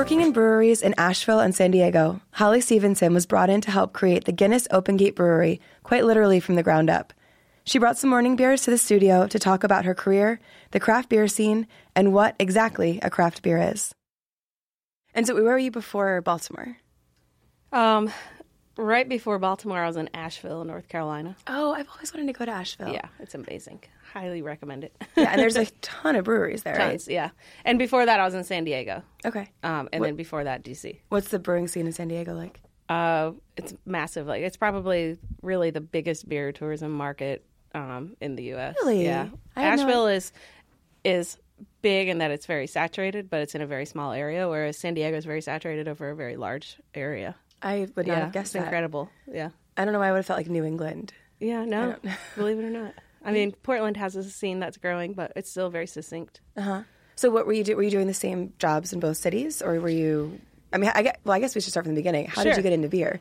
working in breweries in Asheville and San Diego, Holly Stevenson was brought in to help create the Guinness Open Gate Brewery, quite literally from the ground up. She brought some morning beers to the studio to talk about her career, the craft beer scene, and what exactly a craft beer is. And so, where were you before Baltimore? Um, right before Baltimore, I was in Asheville, North Carolina. Oh, I've always wanted to go to Asheville. Yeah, it's amazing. Highly recommend it. yeah, and there's a ton of breweries there, Tons, right? yeah. And before that, I was in San Diego. Okay. Um, and then before that, DC. What's the brewing scene in San Diego like? Uh, it's massive. Like it's probably really the biggest beer tourism market um, in the U.S. Really? Yeah. Had no Asheville is is big in that it's very saturated, but it's in a very small area. Whereas San Diego is very saturated over a very large area. I would not yeah, have guessed it's that. incredible. Yeah. I don't know why I would have felt like New England. Yeah. No. believe it or not. I mean, Portland has a scene that's growing, but it's still very succinct. Uh huh. So, what were you do? Were you doing the same jobs in both cities, or were you? I mean, I get, well, I guess we should start from the beginning. How did you get into beer?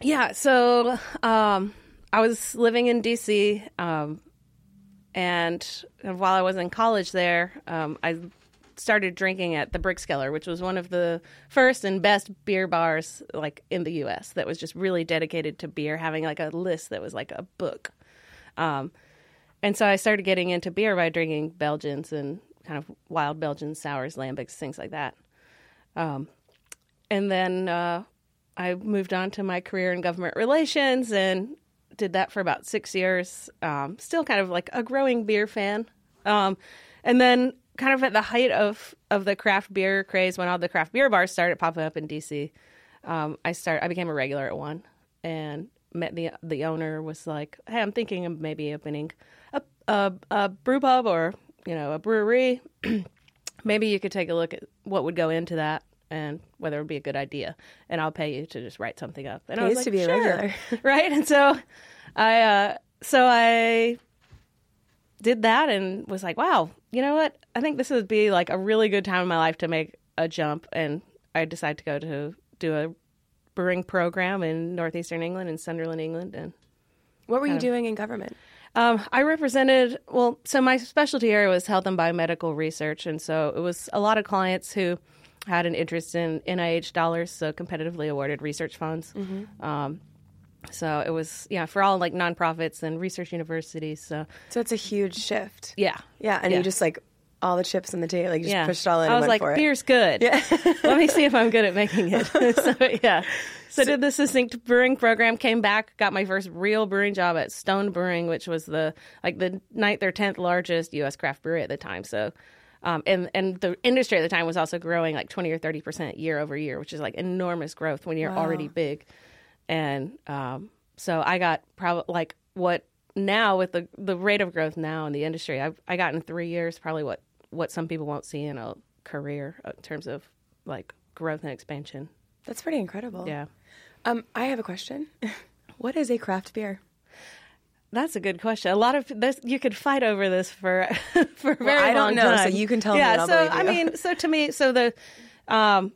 Yeah, so um, I was living in DC, um, and while I was in college there, um, I started drinking at the Brickskeller, which was one of the first and best beer bars like in the U.S. that was just really dedicated to beer, having like a list that was like a book. Um, and so I started getting into beer by drinking Belgians and kind of wild Belgian sours, lambics, things like that. Um, and then uh, I moved on to my career in government relations and did that for about six years. Um, still kind of like a growing beer fan. Um, and then, kind of at the height of, of the craft beer craze, when all the craft beer bars started popping up in DC, um, I start I became a regular at one and met the the owner. Was like, hey, I'm thinking of maybe opening a a, brew pub or you know a brewery. maybe you could take a look at what would go into that and whether it would be a good idea and i'll pay you to just write something up and i was Pays like to be a sure. regular. right and so i uh so i did that and was like wow you know what i think this would be like a really good time in my life to make a jump and i decided to go to do a brewing program in northeastern england in sunderland england and What were you doing in government? Um, I represented, well, so my specialty area was health and biomedical research. And so it was a lot of clients who had an interest in NIH dollars, so competitively awarded research funds. Um, so it was, yeah, for all like nonprofits and research universities. So, So it's a huge shift. yeah. Yeah, and Yeah. you just like all the chips on the table, like you just Yeah. pushed it all in. I was like, for it. beer's good. Let me see if I'm good at making it. so, yeah. So, did the succinct brewing program, came back, got my first real brewing job at Stone Brewing, which was the like the ninth or tenth largest U.S. craft brewery at the time. So, um, and and the industry at the time was also growing like twenty or thirty percent year over year, which is like enormous growth when you're already big. And um, so I got probably like what now with the the rate of growth now in the industry, I I got in three years probably what what some people won't see in a career uh, in terms of like growth and expansion. That's pretty incredible. Yeah. Um, I have a question. what is a craft beer? That's a good question. A lot of this you could fight over this for for very I don't know, so you can tell me Yeah, so I mean, so to me, so the um,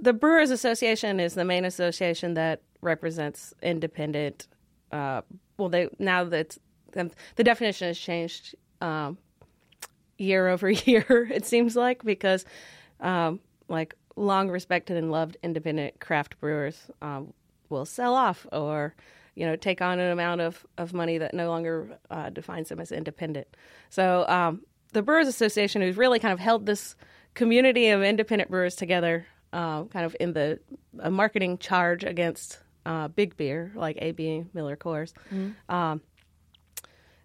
the Brewers Association is the main association that represents independent. Uh, well, they now that the definition has changed um, year over year. It seems like because um, like long respected and loved independent craft brewers um, will sell off or you know take on an amount of, of money that no longer uh, defines them as independent. So um, the Brewers Association, who's really kind of held this community of independent brewers together, uh, kind of in the a marketing charge against uh, big beer like AB Miller Coors. Um,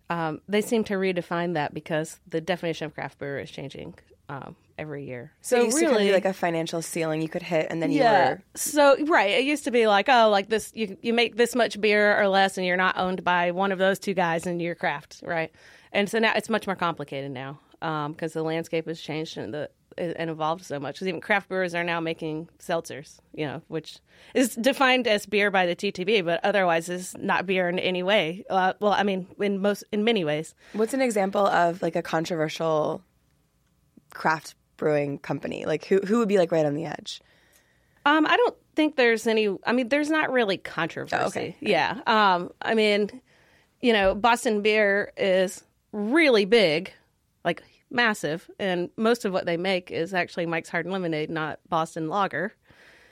um, they seem to redefine that because the definition of craft brewer is changing um, every year. So, it used to kind of be like a financial ceiling you could hit, and then you yeah. were So right, it used to be like, oh, like this, you you make this much beer or less, and you're not owned by one of those two guys in your craft, right? And so now it's much more complicated now because the landscape has changed and the and evolved so much. 'Cause even craft brewers are now making seltzers, you know, which is defined as beer by the TTB, but otherwise is not beer in any way. Uh, well, I mean, in most in many ways. What's an example of like a controversial craft brewing company? Like who who would be like right on the edge? Um, I don't think there's any. I mean, there's not really controversy. Oh, okay. Yeah. Um, I mean, you know, Boston beer is really big, like massive, and most of what they make is actually Mike's Hard Lemonade, not Boston Lager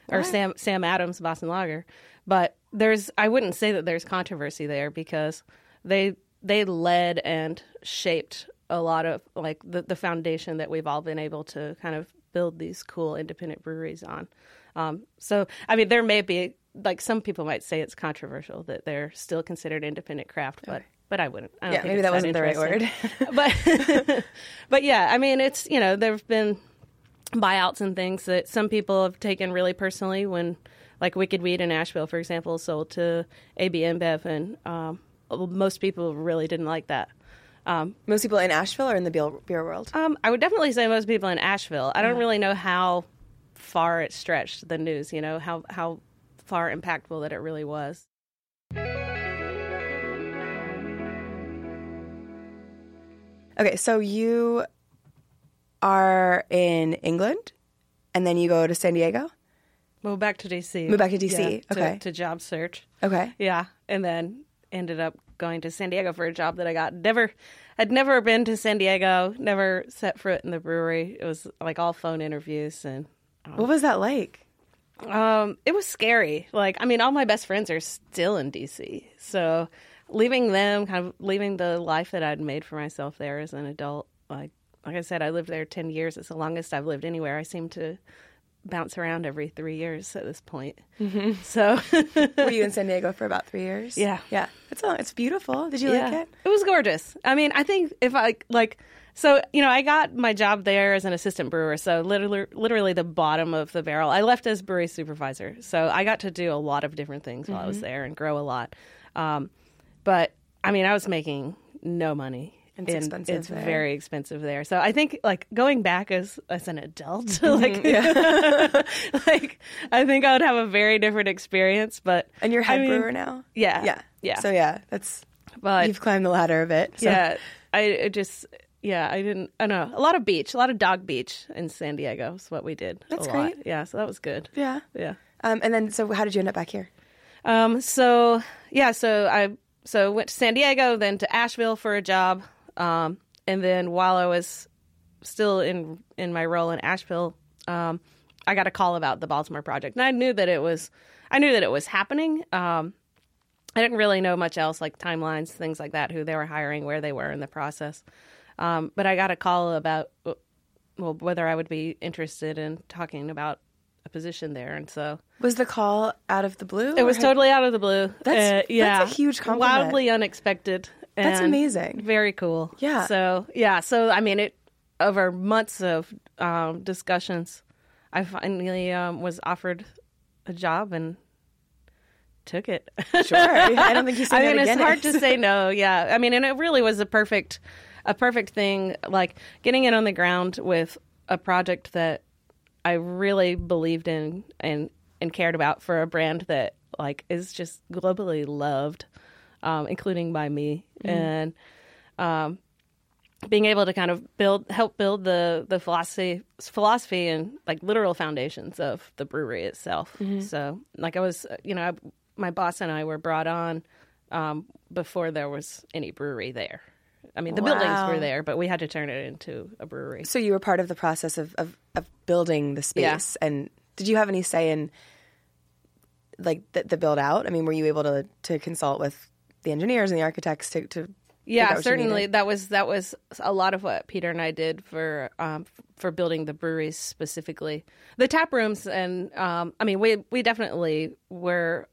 or Sam Sam Adams Boston Lager. But there's I wouldn't say that there's controversy there because they they led and shaped a lot of like the, the foundation that we've all been able to kind of build these cool independent breweries on. Um, so I mean, there may be like some people might say it's controversial that they're still considered independent craft, but but I wouldn't. I don't Yeah, think maybe that wasn't the right word. but but yeah, I mean, it's you know there've been buyouts and things that some people have taken really personally when like Wicked Weed in Asheville, for example, sold to AB InBev, and um, most people really didn't like that. Most people in Asheville or in the beer, beer world? Um, I would definitely say most people in Asheville. I don't really know how far it stretched the news. You know how how far impactful that it really was. Okay, so you are in England and then you go to San Diego? Move back to DC. Move back to DC, to- okay. To, job search. Okay. Yeah, and then ended up going to San Diego for a job that I got. Never, I'd never been to San Diego. Never set foot in the brewery. It was like all phone interviews, and What was that like? um, it was scary. Like, I mean, all my best friends are still in DC, so leaving them, kind of leaving the life that I'd made for myself there as an adult. Like, like I said, I lived there ten years. It's the longest I've lived anywhere. I seem to bounce around every three years at this point. So. Were you in San Diego for about three years? Yeah. Yeah. It's, a, it's beautiful. Did you like it? It was gorgeous. I mean, I think if I like, so you know, I got my job there as an assistant brewer, so literally, literally the bottom of the barrel. I left as brewery supervisor, so I got to do a lot of different things while I Mm-hmm. was there and grow a lot. Um, but I mean, I was making no money. It's and expensive It's there. very expensive there. So I think like going back as as an adult, like Mm-hmm. like I think I would have a very different experience. But And you're I head mean, brewer now? Yeah, Yeah. yeah. So yeah, that's but you've climbed the ladder a bit. So. yeah, I just yeah, I didn't. I don't know. A lot of beach, a lot of dog beach in San Diego is what we did. That's a lot. great. Yeah, so that was good. Yeah. Yeah. Um, and then so how did you end up back here? Um. So yeah. So I so went to San Diego, then to Asheville for a job. Um. And then while I was still in in my role in Asheville, um, I got a call about the Baltimore project, and I knew that it was I knew that it was happening. Um. I didn't really know much else, like timelines, things like that, who they were hiring, where they were in the process. Um, but I got a call about well whether I would be interested in talking about a position there, and so Was the call out of the blue? it was totally out of the blue. That's- Uh, yeah, that's a huge compliment. wildly unexpected. That's amazing. Very cool. Yeah. So yeah, so I mean, it over months of um, discussions, I finally um, was offered a job and took it. Sure. I don't think you said I that mean, it's hard to say no. Yeah, I mean, and it really was a perfect, a perfect thing. Like getting it on the ground with a project that I really believed in and and cared about for a brand that like is just globally loved, um, including by me, and um, being able to kind of build, help build the the philosophy, philosophy and like literal foundations of the brewery itself. So, like I was, uh, you know, I, my boss and I were brought on um, before there was any brewery there. I mean, the buildings were there, but we had to turn it into a brewery. So you were part of the process of, of, of building the space. And did you have any say in like the, the build out? I mean, were you able to to consult with the engineers and the architects to, to Yeah, certainly. That was that was a lot of what Peter and I did for um, for building the breweries specifically. The tap rooms and um, I mean we we definitely were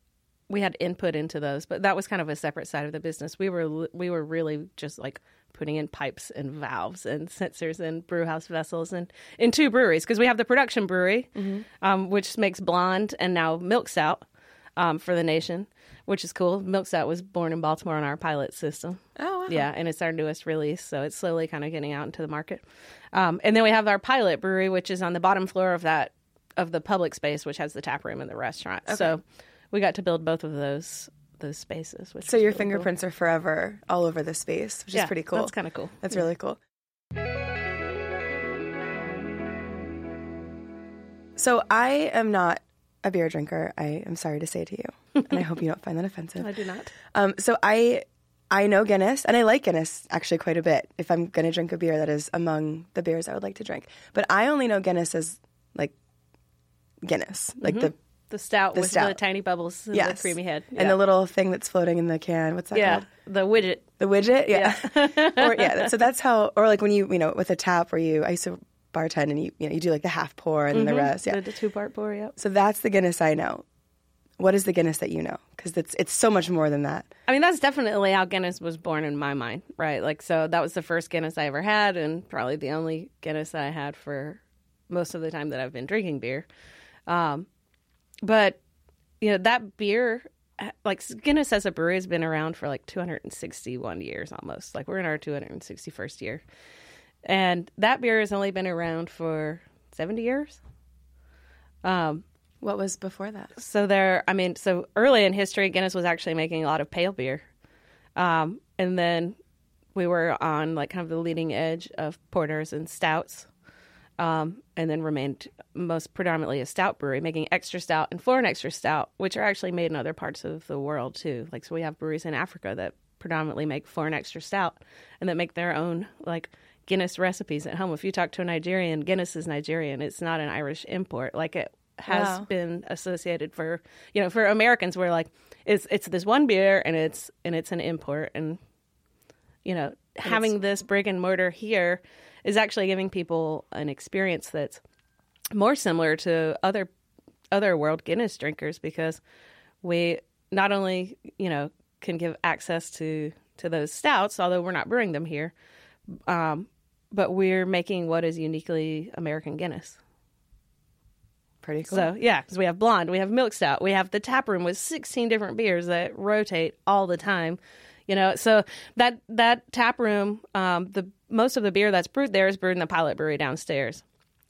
we had input into those, but that was kind of a separate side of the business. We were we were really just like putting in pipes and valves and sensors and brew house vessels and in two breweries because we have the production brewery, um, which makes blonde and now milk stout um, for the nation, which is cool. Milk stout was born in Baltimore on our pilot system. Oh, wow. Yeah, and it's our newest release, so it's slowly kind of getting out into the market. Um, and then we have our pilot brewery, which is on the bottom floor of that of the public space, which has the tap room and the restaurant. So we got to build both of those those spaces. Which So your really fingerprints are forever all over the space, which cool. is pretty cool. That's kind of cool. That's really cool. So I am not a beer drinker. I am sorry to say to you, and I hope you don't find that offensive. I do not. Um, so I I know Guinness, and I like Guinness actually quite a bit. If I'm going to drink a beer, that is among the beers I would like to drink. But I only know Guinness as like Guinness, like the The stout The with the tiny bubbles and yes, the creamy head. and the little thing that's floating in the can. What's that yeah, called? the widget. The widget, yeah, or yeah. So that's how, or like when you, you know, with a tap where you, I used to bartend and you, you know, you do like the half pour and then the rest, yeah. The, the two part pour. Yep. So that's the Guinness I know. What is the Guinness that you know? Because it's it's so much more than that. I mean, that's definitely how Guinness was born in my mind, right? Like, so that was the first Guinness I ever had, and probably the only Guinness that I had for most of the time that I've been drinking beer. Um, but you know, that beer, like Guinness as a brewery, has been around for like 261 years almost. Like, we're in our 261st year, and that beer has only been around for 70 years. Um, What was before that? so there, I mean, so early in history, Guinness was actually making a lot of pale beer, um, and then we were on like kind of the leading edge of porters and stouts, um, and then remained most predominantly a stout brewery, making extra stout and foreign extra stout, which are actually made in other parts of the world too. Like, so we have breweries in Africa that predominantly make foreign extra stout and that make their own like Guinness recipes at home. If you talk to a Nigerian, Guinness is Nigerian. It's not an Irish import. Like it has Wow. been associated for you know for Americans we're like it's it's this one beer and it's and it's an import and you know having this brick and mortar here is actually giving people an experience that's more similar to other other world Guinness drinkers because we not only you know can give access to to those stouts although we're not brewing them here um, but we're making what is uniquely American Guinness. Pretty cool. So yeah, because we have blonde, we have milk stout, we have the tap room with sixteen different beers that rotate all the time. You know, so that that tap room, um, the most of the beer that's brewed there is brewed in the pilot brewery downstairs,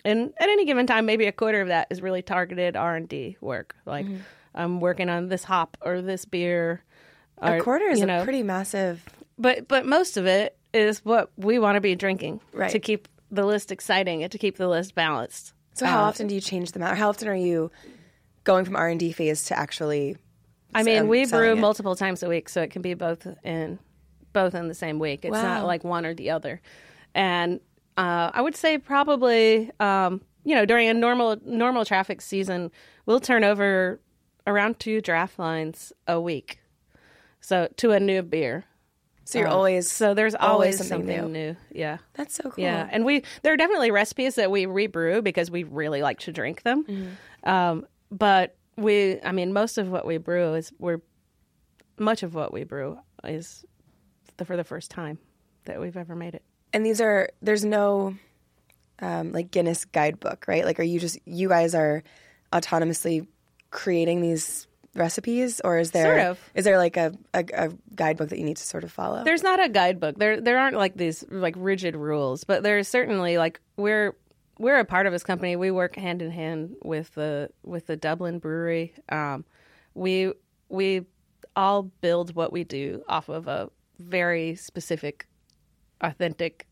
and at any given time, maybe a quarter of that is really targeted R and D work. Like I'm working on this hop or this beer. a quarter is you a pretty massive. but but most of it is what we want to be drinking Right. to keep the list exciting and to keep the list balanced. So how often do you change them out? How often are you going from R and D phase to actually? I mean, um, we brew it? multiple times a week, so it can be both in both in the same week. It's not like one or the other. And uh, I would say probably, um, you know, during a normal normal traffic season, we'll turn over around two draft lines a week. So to a new beer. So you're always So there's always always, something something, new. new. Yeah. That's so cool. Yeah, and we there are definitely recipes that we rebrew because we really like to drink them. Mm-hmm. Um, but we, I mean, most of what we brew is we're much of what we brew is the, for the first time that we've ever made it. And these are there's no um, like Guinness guidebook, right? Like, are you just you guys are autonomously creating these recipes, or is there Sort of. is there like a, a, a guidebook that you need to sort of follow? There's not a guidebook. There there aren't like these like rigid rules, but there's certainly like we're we're a part of this company. We work hand in hand with the with the Dublin brewery. Um, we we all build what we do off of a very specific, authentic,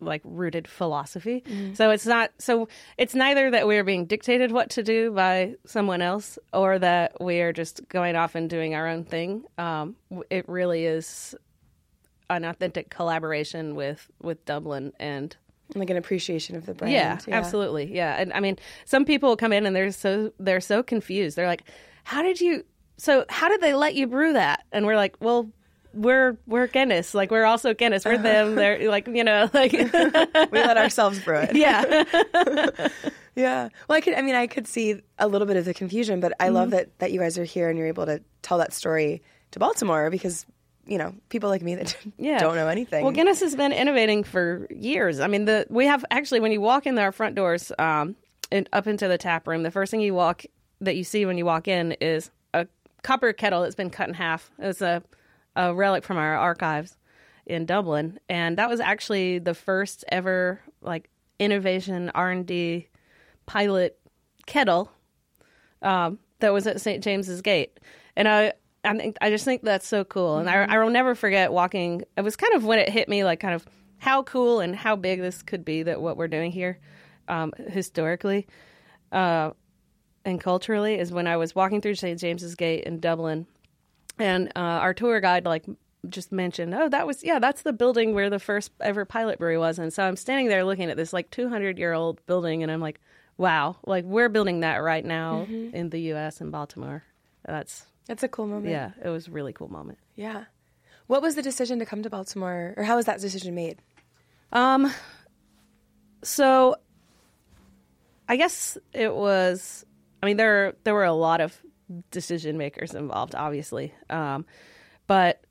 like rooted philosophy. So it's not so it's neither that we are being dictated what to do by someone else or that we are just going off and doing our own thing. Um, it really is an authentic collaboration with with Dublin and like an appreciation of the brand. yeah, absolutely. Yeah. And I mean, some people come in and they're so they're so confused. They're like, "How did you So, how did they let you brew that?" And we're like, "Well, we're we're Guinness. Like we're also Guinness. We're them. They're like, you know, like We let ourselves brew it. yeah. Yeah. Well, I could. I mean, I could see a little bit of the confusion, but I Mm-hmm. love that that you guys are here and you're able to tell that story to Baltimore because you know people like me that Yeah. don't know anything. Well, Guinness has been innovating for years. I mean, the we have actually when you walk in our front doors, um, and up into the tap room, the first thing you walk that you see when you walk in is a copper kettle that's been cut in half. It's a a relic from our archives in Dublin, and that was actually the first ever like innovation R and D pilot kettle um, that was at St. James's Gate, and I. I think I just think that's so cool, and I, I will never forget walking. It was kind of when it hit me, like kind of how cool and how big this could be that what we're doing here, um, historically, uh, and culturally, is when I was walking through St. James's Gate in Dublin, and uh, our tour guide like just mentioned, oh, that was yeah, that's the building where the first ever pilot brewery was, and so I'm standing there looking at this like 200 year old building, and I'm like, wow, like we're building that right now in the U.S. in Baltimore. That's That's a cool moment. yeah, it was a really cool moment. Yeah. What was the decision to come to Baltimore, or how was that decision made? Um, so I guess it was. I mean, there there were a lot of decision makers involved, obviously, um, but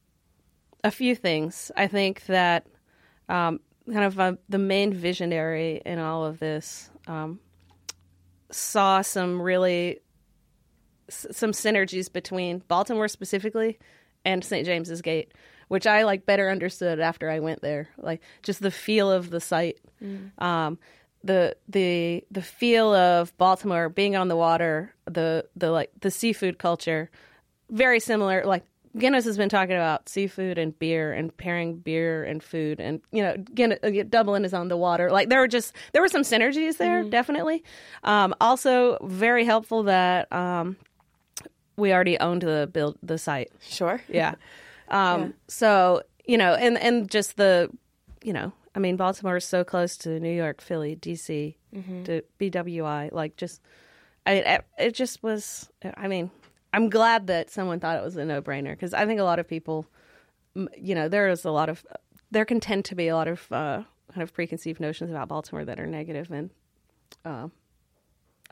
a few things. I think that um, kind of uh, the main visionary in all of this um, saw some really s- some synergies between Baltimore specifically and St. James's Gate, which I like better understood after I went there. Like just the feel of the site, um, the the the feel of Baltimore being on the water, the the like the seafood culture, very similar. Like Guinness has been talking about seafood and beer and pairing beer and food, and you know, Guinness, uh, Dublin is on the water. Like there were just there were some synergies there, definitely. Um, also, very helpful that um, we already owned the build the site. Sure. Yeah. Um, So you know, and and just the, you know, I mean, Baltimore is so close to New York, Philly, D.C., to BWI. Like, just, I it, it just was. I mean, I'm glad that someone thought it was a no brainer because I think a lot of people, you know, there is a lot of there can tend to be a lot of uh, kind of preconceived notions about Baltimore that are negative, and uh,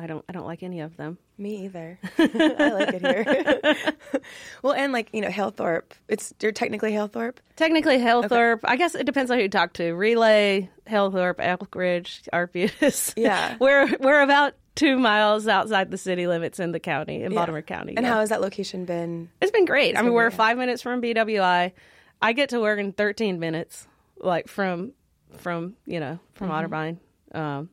I don't I don't like any of them. Me either. I like it here. well, and like you know, Halethorpe. It's you're technically Halethorpe. Technically, Halethorpe. I guess it depends on who you talk to. Relay, Halethorpe, Elkridge, Arbutus. Yeah. we're we're about two miles outside the city limits in the county, in Baltimore County. And yeah. how has that location been? it's been great. I mean, we're great. five minutes from BWI. I get to work in 13 minutes, like from from you know from Mm-hmm. Otterbein. Um,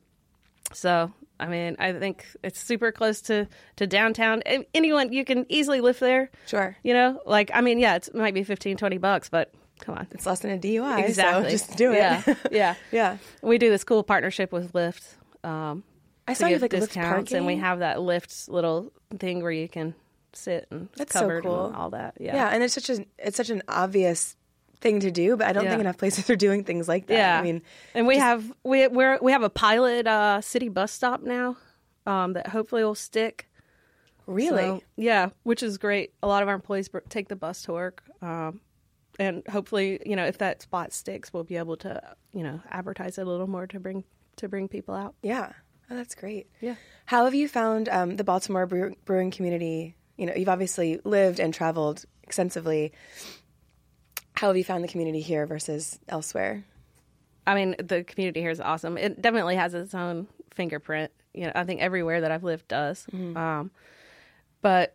so I mean, I think it's super close to to downtown. Anyone you can easily live there. Sure. You know, like I mean, yeah, it's, it might be 15, 20 bucks, but come on. It's less than a DUI. Exactly. So just do it. Yeah. Yeah. yeah. We do this cool partnership with Lyft. Um, I saw you like Lyft discounts, and we have that Lyft little thing where you can sit and it's That's so covered cool. and all that. Yeah. Yeah, and it's such a it's such an obvious thing to do, but I don't Yeah. think enough places are doing things like that. Yeah. I mean, and we have we we're, we have a pilot uh, city bus stop now um, that hopefully will stick. really, So, yeah, which is great. A lot of our employees take the bus to work. Um, and hopefully, you know, if that spot sticks, we'll be able to, you know, advertise it a little more to bring to bring people out. yeah, oh, that's great. Yeah. How have you found um, the Baltimore brewing community? You know, you've obviously lived and traveled extensively. How have you found the community here versus elsewhere? I mean, the community here is awesome. It definitely has its own fingerprint. You know, I think everywhere that I've lived does. Um, but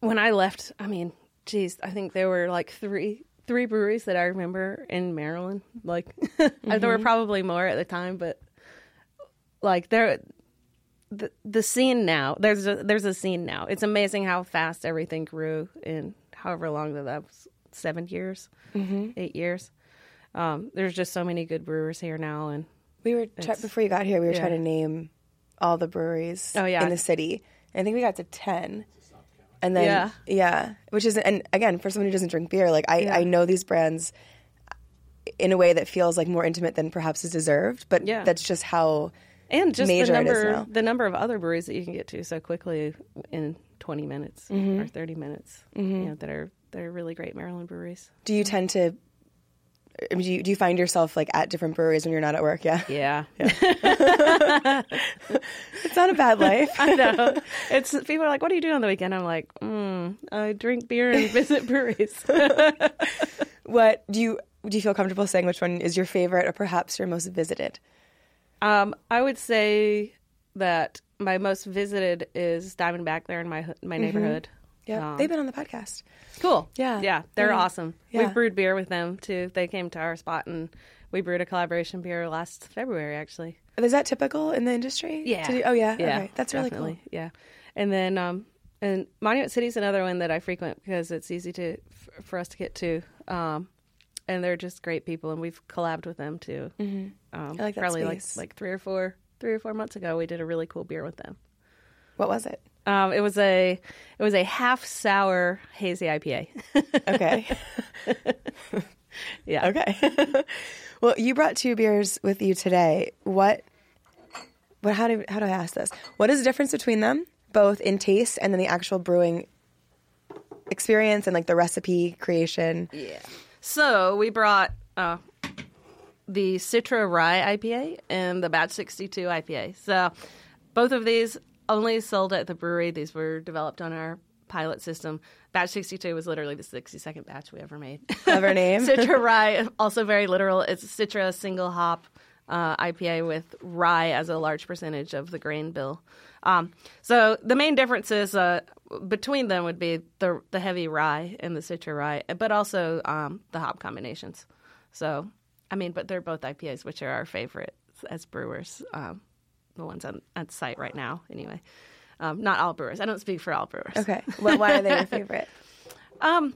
when I left, I mean, geez, I think there were like three three breweries that I remember in Maryland. Like, there were probably more at the time, but like there, the the scene now. There's a there's a scene now. It's amazing how fast everything grew in however long that that was seven years, eight years. Um, there's just so many good brewers here now, and We were try- before you got here. We were yeah. trying to name all the breweries Oh, yeah. in the city. And I think we got to ten. And then Yeah. yeah, which is and again for someone who doesn't drink beer, like I. I know these brands in a way that feels like more intimate than perhaps is deserved. But Yeah. that's just how and just the Major it is number the number of other breweries that you can get to so quickly in 20 minutes Mm-hmm. or 30 minutes. You know that are that are really great Maryland breweries. do you tend to I mean, do you, do you find yourself like at different breweries when you're not at work? Yeah, Yeah, it's not a bad life. I know. It's people are like, "What do you do on the weekend?" I'm like, mm, "I drink beer and visit breweries." what do you do? You feel comfortable saying which one is your favorite or perhaps your most visited? um, I would say that my most visited is Diamondback there in my my neighborhood. Yeah, Um, they've been on the podcast. Cool. Yeah. Yeah. They're Yeah. awesome. Yeah. We've brewed beer with them too. They came to our spot and we brewed a collaboration beer last February actually. Is that typical in the industry? Yeah. Oh yeah. Yeah. Okay. That's really definitely. cool. Yeah. And then um and Monument City's another one that I frequent because it's easy to f- for us to get to. Um and they're just great people and we've collabed with them too. Mm-hmm. Um, I like that probably space. like like 3 or 4 3 or 4 months ago we did a really cool beer with them. What was it? Um, it was a it was a half sour hazy IPA. Okay. yeah. okay. well, you brought two beers with you today. What? What? How do how do I ask this? What is the difference between them, both in taste and then the actual brewing experience and like the recipe creation? Yeah. So we brought uh, the Citra Rye IPA and the Batch 62 IPA. So both of these only sold at the brewery. These were developed on our pilot system. Batch 62 was literally the 62nd batch we ever made. Clever name. Citra Rye, also very literal. It's Citra single hop uh, IPA with rye as a large percentage of the grain bill. Um, so the main differences uh, between them would be the the heavy rye and the Citra Rye, but also um, the hop combinations. So, I mean, but they're both IPAs, which are our favorites as brewers. Um, the ones on at site right now, anyway. Um, not all brewers. I don't speak for all brewers. Okay. Well, why are they your favorite? Um,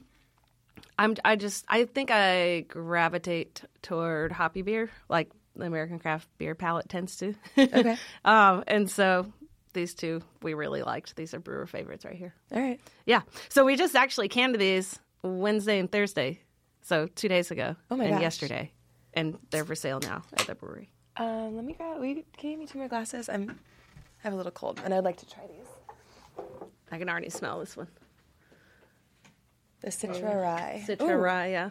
I'm. I just. I think I gravitate toward hoppy beer, like the American craft beer palate tends to. Okay. um, and so these two we really liked. These are brewer favorites right here. All right. Yeah. So we just actually canned these Wednesday and Thursday, so two days ago. Oh my and gosh. yesterday, and they're for sale now at the brewery. Um, let me grab. Will you, can you give me two more glasses? I'm. I have a little cold, and I'd like to try these. I can already smell this one. The Citra Rye. Citra Ooh, rye. Yeah.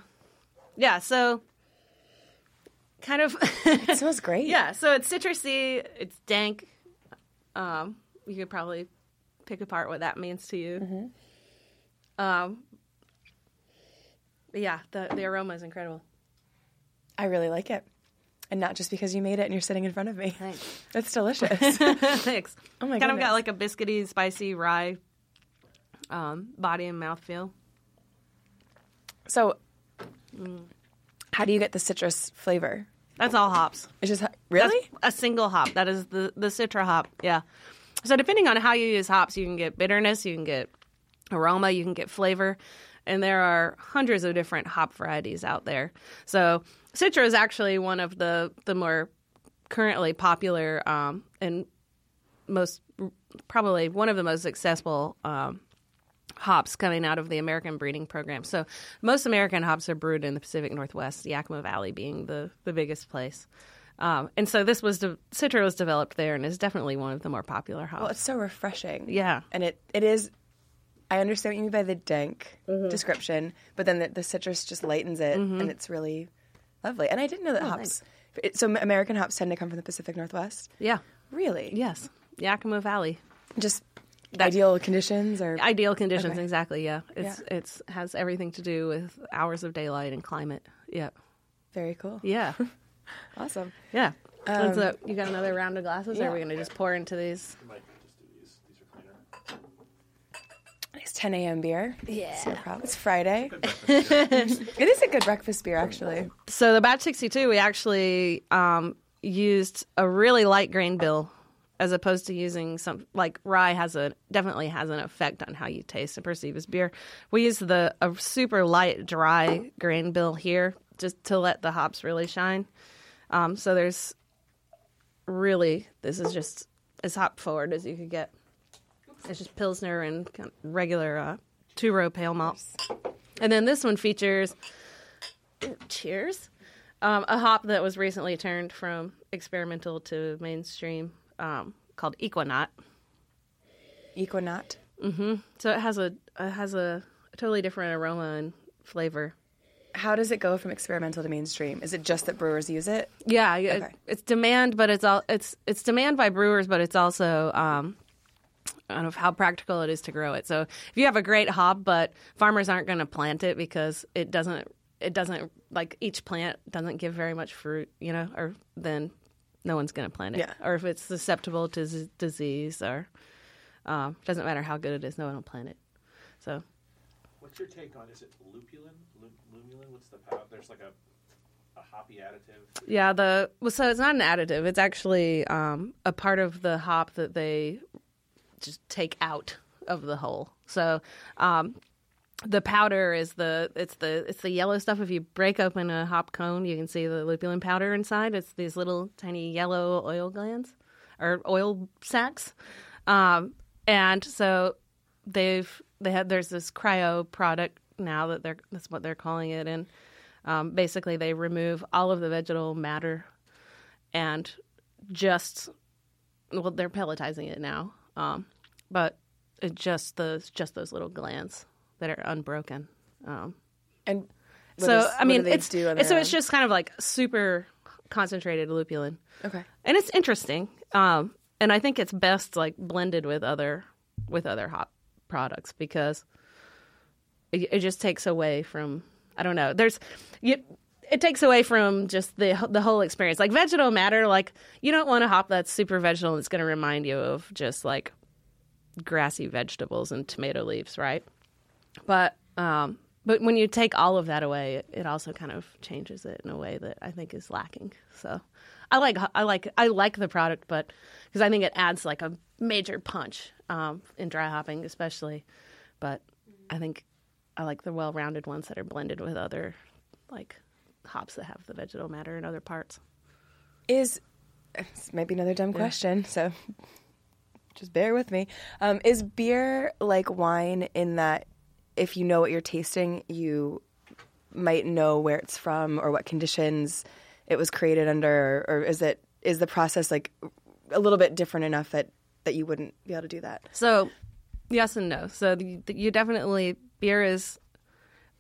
Yeah. So kind of. It smells great. Yeah, so it's citrusy, it's dank. Um, you could probably pick apart what that means to you. Mm-hmm. Um, yeah, the the aroma is incredible. I really like it, and not just because you made it and you're sitting in front of me. Thanks. It's delicious. Thanks. Oh my god. kind of got like a biscuity, spicy rye um, body and mouth feel. so, how do you get the citrus flavor? That's all hops. It's just That's really. a single hop. That is the the citra hop. Yeah. So depending on how you use hops, you can get bitterness, you can get aroma, you can get flavor, and there are hundreds of different hop varieties out there. So citra is actually one of the the more currently popular um, and most probably one of the most successful um, hops coming out of the American breeding program. So most American hops are brewed in the Pacific Northwest, Yakima Valley being the, the biggest place. Um, and so this was de- Citra was developed there and is definitely one of the more popular hops. Well, it's so refreshing. yeah, and it it is. I understand what you mean by the dank Mm-hmm. description, but then the, the citrus just lightens it, and it's really lovely. And I didn't know that hops. It, so American hops tend to come from the Pacific Northwest. yeah, Really? yes, Yakima Valley. Just ideal conditions, or Ideal conditions, Okay. exactly. Yeah, it's Yeah. it's has everything to do with hours of daylight and climate. Yeah, very cool. yeah, Awesome. yeah. And so you got another round of glasses, or yeah. are we going to just pour into these? might these. Nice 10 a.m. beer. Yeah. It's no problem. It's Friday. it is a good breakfast beer, actually. So the batch 62, we actually um, used a really light grain bill as opposed to using some like rye has a definitely has an effect on how you taste and perceive as beer. We used the a super light dry grain bill here just to let the hops really shine. Um, so there's really this is just as hop forward as you could get. It's just pilsner and kind of regular uh, two row pale malt. And then this one features cheers. Um, a hop that was recently turned from experimental to mainstream um, called Ekuanot. Ekuanot. So it has a it has a, totally different aroma and flavor. How does it go from experimental to mainstream? Is it just that brewers use it? Yeah, Okay. it's demand, but it's all it's it's demand by brewers, but it's also um, of how practical it is to grow it. So if you have a great hop, but farmers aren't going to plant it because it doesn't it doesn't like each plant doesn't give very much fruit, you know, or then no one's going to plant it. Yeah. Or if it's susceptible to z- disease, or um, doesn't matter how good it is, no one will plant it. So What's your take on? Is it lupulin? Lu- Lumulin? What's the pow- There's like a a hoppy additive. Yeah, the well, so it's not an additive. It's actually um, a part of the hop that they just take out of the whole. So um, the powder is the it's the it's the yellow stuff. If you break open a hop cone, you can see the lupulin powder inside. It's these little tiny yellow oil glands or oil sacs. Um, and so they've they had there's this cryo product now that they're that's what they're calling it, and um, basically they remove all of the vegetal matter and just well they're pelletizing it now, um, but it just those just those little glands that are unbroken. Um, And so does- I mean, it's so their it's just kind of like super concentrated lupulin, okay. and it's interesting. Um, and I think it's best like blended with other with other hop products because it, it just takes away from I don't know. There's you, it takes away from just the the whole experience. Like vegetal matter, like you don't want a hop that's super vegetal and it's going to remind you of just like grassy vegetables and tomato leaves, right? But um, but when you take all of that away, it, it also kind of changes it in a way that I think is lacking. So I like I like I like the product, but because I think it adds like a major punch um, in dry hopping, especially. But I think I like the well-rounded ones that are blended with other like hops that have the vegetal matter in other parts. Is this might be another dumb question, so just bear with me. Um, is beer like wine in that if you know what you're tasting, you might know where it's from or what conditions it was created under, or is it is the process like a little bit different enough that that you wouldn't be able to do that? So, yes and no. So you, you definitely beer is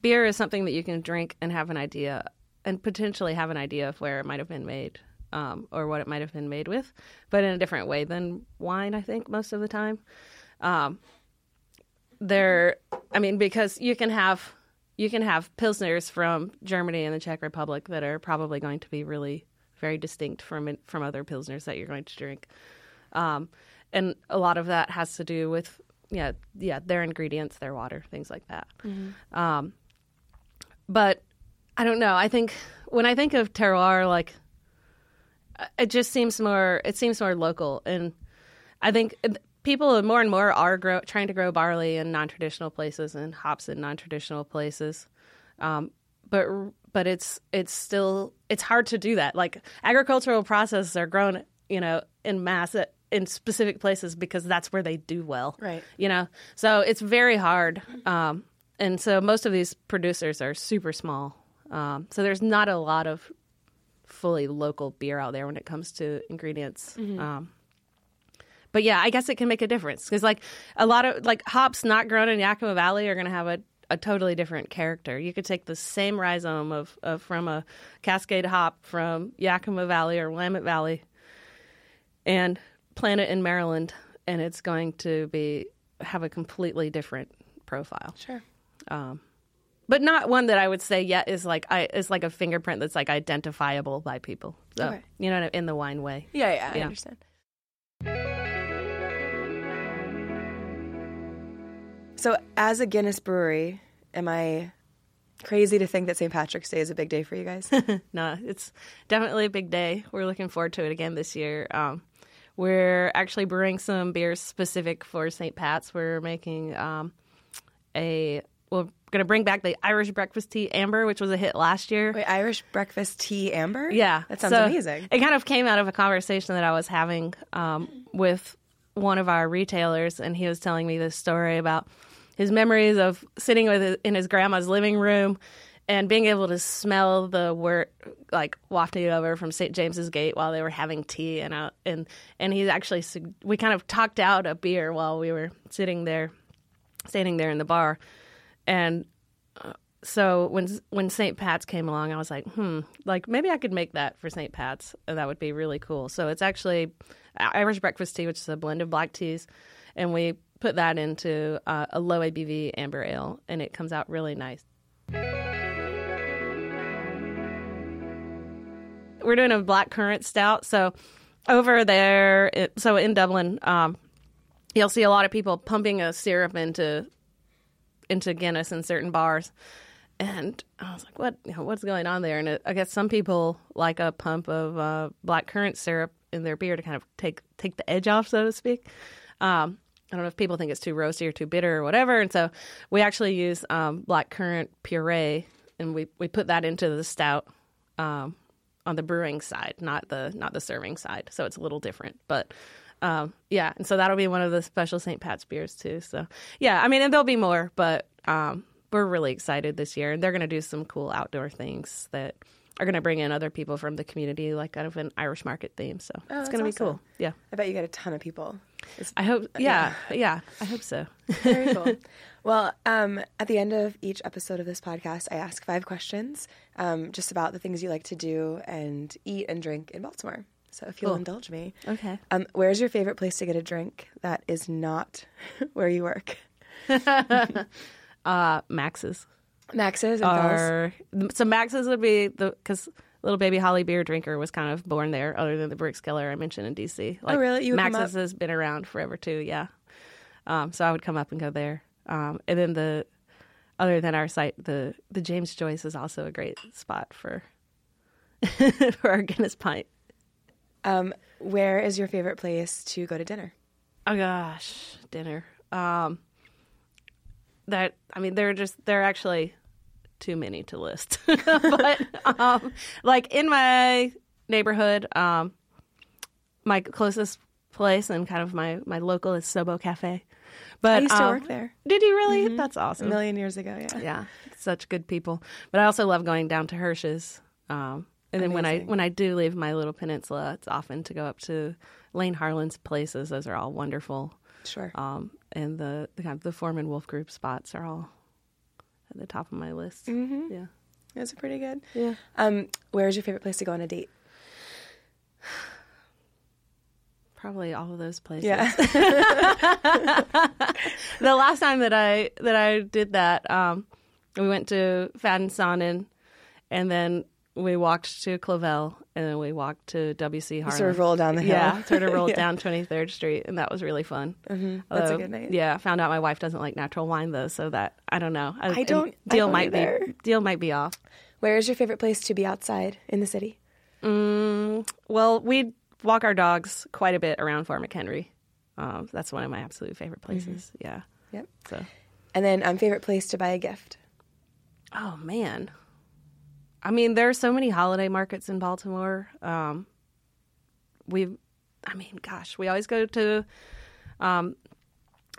beer is something that you can drink and have an idea and potentially have an idea of where it might have been made um, or what it might have been made with, but in a different way than wine. I think most of the time. Um, there, I mean, because you can have you can have pilsners from Germany and the Czech Republic that are probably going to be really very distinct from from other pilsners that you're going to drink. Um, and a lot of that has to do with yeah yeah their ingredients their water things like that um, but i don't know. I think when i think of terroir like uh, it just seems more it seems more local. And i think people more and more are grow, trying to grow barley in non-traditional places and hops in non-traditional places. Um, but but it's it's still it's hard to do that. Like agricultural processes are grown you know in mass at, in specific places because that's where they do well Right. you know? So it's very hard. Um, and so most of these producers are super small um, so there's not a lot of fully local beer out there when it comes to ingredients um, but yeah i guess it can make a difference because like a lot of like hops not grown in yakima valley are going to have a a totally different character. You could take the same rhizome of, of from a Cascade hop from Yakima Valley or Willamette Valley and plant it in Maryland, and it's going to be have a completely different profile. Sure. But not one that I would say yet is like I is like a fingerprint that's like identifiable by people. So Okay. you know, in the wine way. Yeah, yeah, I understand. So, as a Guinness brewery, am I crazy to think that St. Patrick's Day is a big day for you guys? no, it's definitely a big day. We're looking forward to it again this year. Um, we're actually brewing some beers specific for St. Pat's. We're making um, a we're going to bring back the Irish breakfast tea amber, which was a hit last year. Wait, Irish breakfast tea amber? Yeah, that sounds So amazing. It kind of came out of a conversation that I was having um, with one of our retailers, and he was telling me this story about his memories of sitting with his, in his grandma's living room and being able to smell the wort like wafting over from St. James's Gate while they were having tea, and uh, and and he's actually we kind of talked out a beer while we were sitting there, standing there in the bar, and so when when St. Pat's came along, I was like, hmm, like maybe I could make that for St. Pat's, and that would be really cool. So it's actually Irish breakfast tea, which is a blend of black teas, and we put that into uh, a low ABV amber ale, and it comes out really nice. We're doing a black currant stout, so over there, it, so in Dublin, um, you'll see a lot of people pumping a syrup into into Guinness in certain bars. And I was like, "What? You know, what's going on there?" And it, I guess some people like a pump of uh, black currant syrup in their beer to kind of take take the edge off, so to speak. Um, I don't know if people think it's too roasty or too bitter or whatever. And so we actually use um, black currant puree, and we, we put that into the stout um, on the brewing side, not the not the serving side. So it's a little different, but Um, yeah, and so that'll be one of the special St. Pat's beers too. So yeah, I mean, and there'll be more, but um, we're really excited this year, and they're going to do some cool outdoor things that are going to bring in other people from the community, like kind of an Irish market theme. So Oh, it's going to be cool. Yeah, I bet you get a ton of people. It's I hope. Yeah, yeah, I hope so. very cool. well, um, at the end of each episode of this podcast, I ask five questions um, just about the things you like to do and eat and drink in Baltimore. So if you'll Cool. indulge me. Okay. Um, where's your favorite place to get a drink that is not where you work? Uh, Max's. Max's are so Max's would be the because little baby Holly beer drinker was kind of born there. Other than the Brickskeller I mentioned in DC. Like, Oh, really? You Max's has been around forever too. Yeah. Um, so I would come up and go there. Um, and then the other than our site, the the James Joyce is also a great spot for for our Guinness pint. Um, where is your favorite place to go to dinner? Oh gosh, dinner. Um, that I mean, there are just there are actually too many to list. but um, like in my neighborhood, um, my closest place and kind of my my local is Sobo Cafe. But I used to um, work there Did you really? That's awesome. a million years ago. Yeah. Yeah, such good people. But I also love going down to Hersh's. Um, and then when I when I do leave my little peninsula, it's often to go up to Lane Harlan's places. Those are all wonderful. Sure. Um, and the, the kind of the Foreman Wolf Group spots are all at the top of my list. Mm-hmm. Yeah. Those are pretty good. Yeah. Um, where is your favorite place to go on a date? Probably all of those places. Yeah. the last time that I that I did that, um, we went to Fadensonnen, and then we walked to Clavel, and then we walked to WC Harlan. sort of roll down the hill. Yeah, sort of rolled Yeah. down Twenty Third Street, and that was really fun. Mhm. That's a good night. Yeah, I found out my wife doesn't like natural wine though, so that I don't know. I don't- I Deal don't might either. be deal might be off. Where is your favorite place to be outside in the city? Mm, well, we walk our dogs quite a bit around Fort McHenry. Um, that's one of my absolute favorite places. Yeah. Yep. So, And then um, favorite place to buy a gift. oh man, I mean, there are so many holiday markets in Baltimore. Um, we, I mean, gosh, we always go to. Um,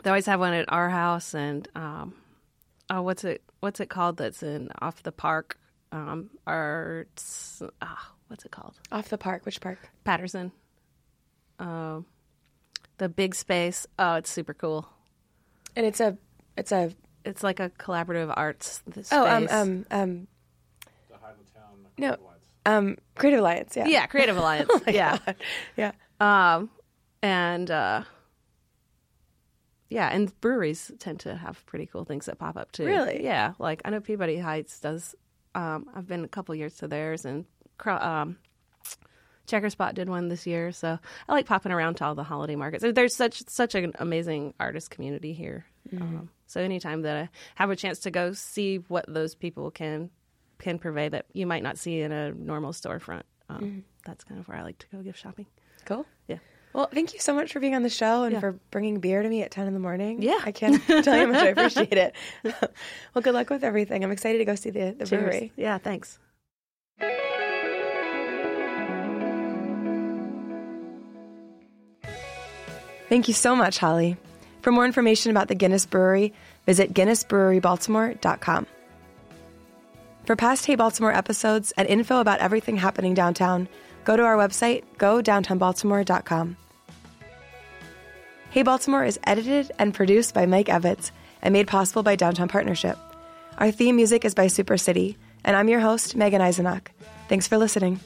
they always have one at our house, and um, oh, what's it? What's it called? That's in off the park. Um, arts. Ah, what's it called? Off the park. Which park? Patterson. Um, the big space. Oh, it's super cool. And it's a it's a It's like a collaborative arts space. oh um um um No. Um Creative Alliance. Yeah. yeah, Creative Alliance. yeah. Yeah. Um, and uh, yeah, and breweries tend to have pretty cool things that pop up too. Really? Yeah, like I know Peabody Heights does. Um, I've been a couple years to theirs, and Cro- um, Checkerspot did one this year. So I like popping around to all the holiday markets. There's such such an amazing artist community here. Um, so anytime that I have a chance to go see what those people can can purvey that you might not see in a normal storefront, um, that's kind of where I like to go gift shopping. Cool. Yeah. Well, thank you so much for being on the show and Yeah. for bringing beer to me at 10 in the morning. Yeah. I can't tell you how much I appreciate it. well, good luck with everything. I'm excited to go see the, the Cheers. brewery. Yeah, thanks. Thank you so much, Holly. For more information about the Guinness Brewery, visit GuinnessBreweryBaltimore.com. For past Hey Baltimore episodes and info about everything happening downtown, go to our website, godowntownbaltimore.com. Hey Baltimore is edited and produced by Mike Evans and made possible by Downtown Partnership. Our theme music is by Super City, and I'm your host, Megan Eisenach. Thanks for listening.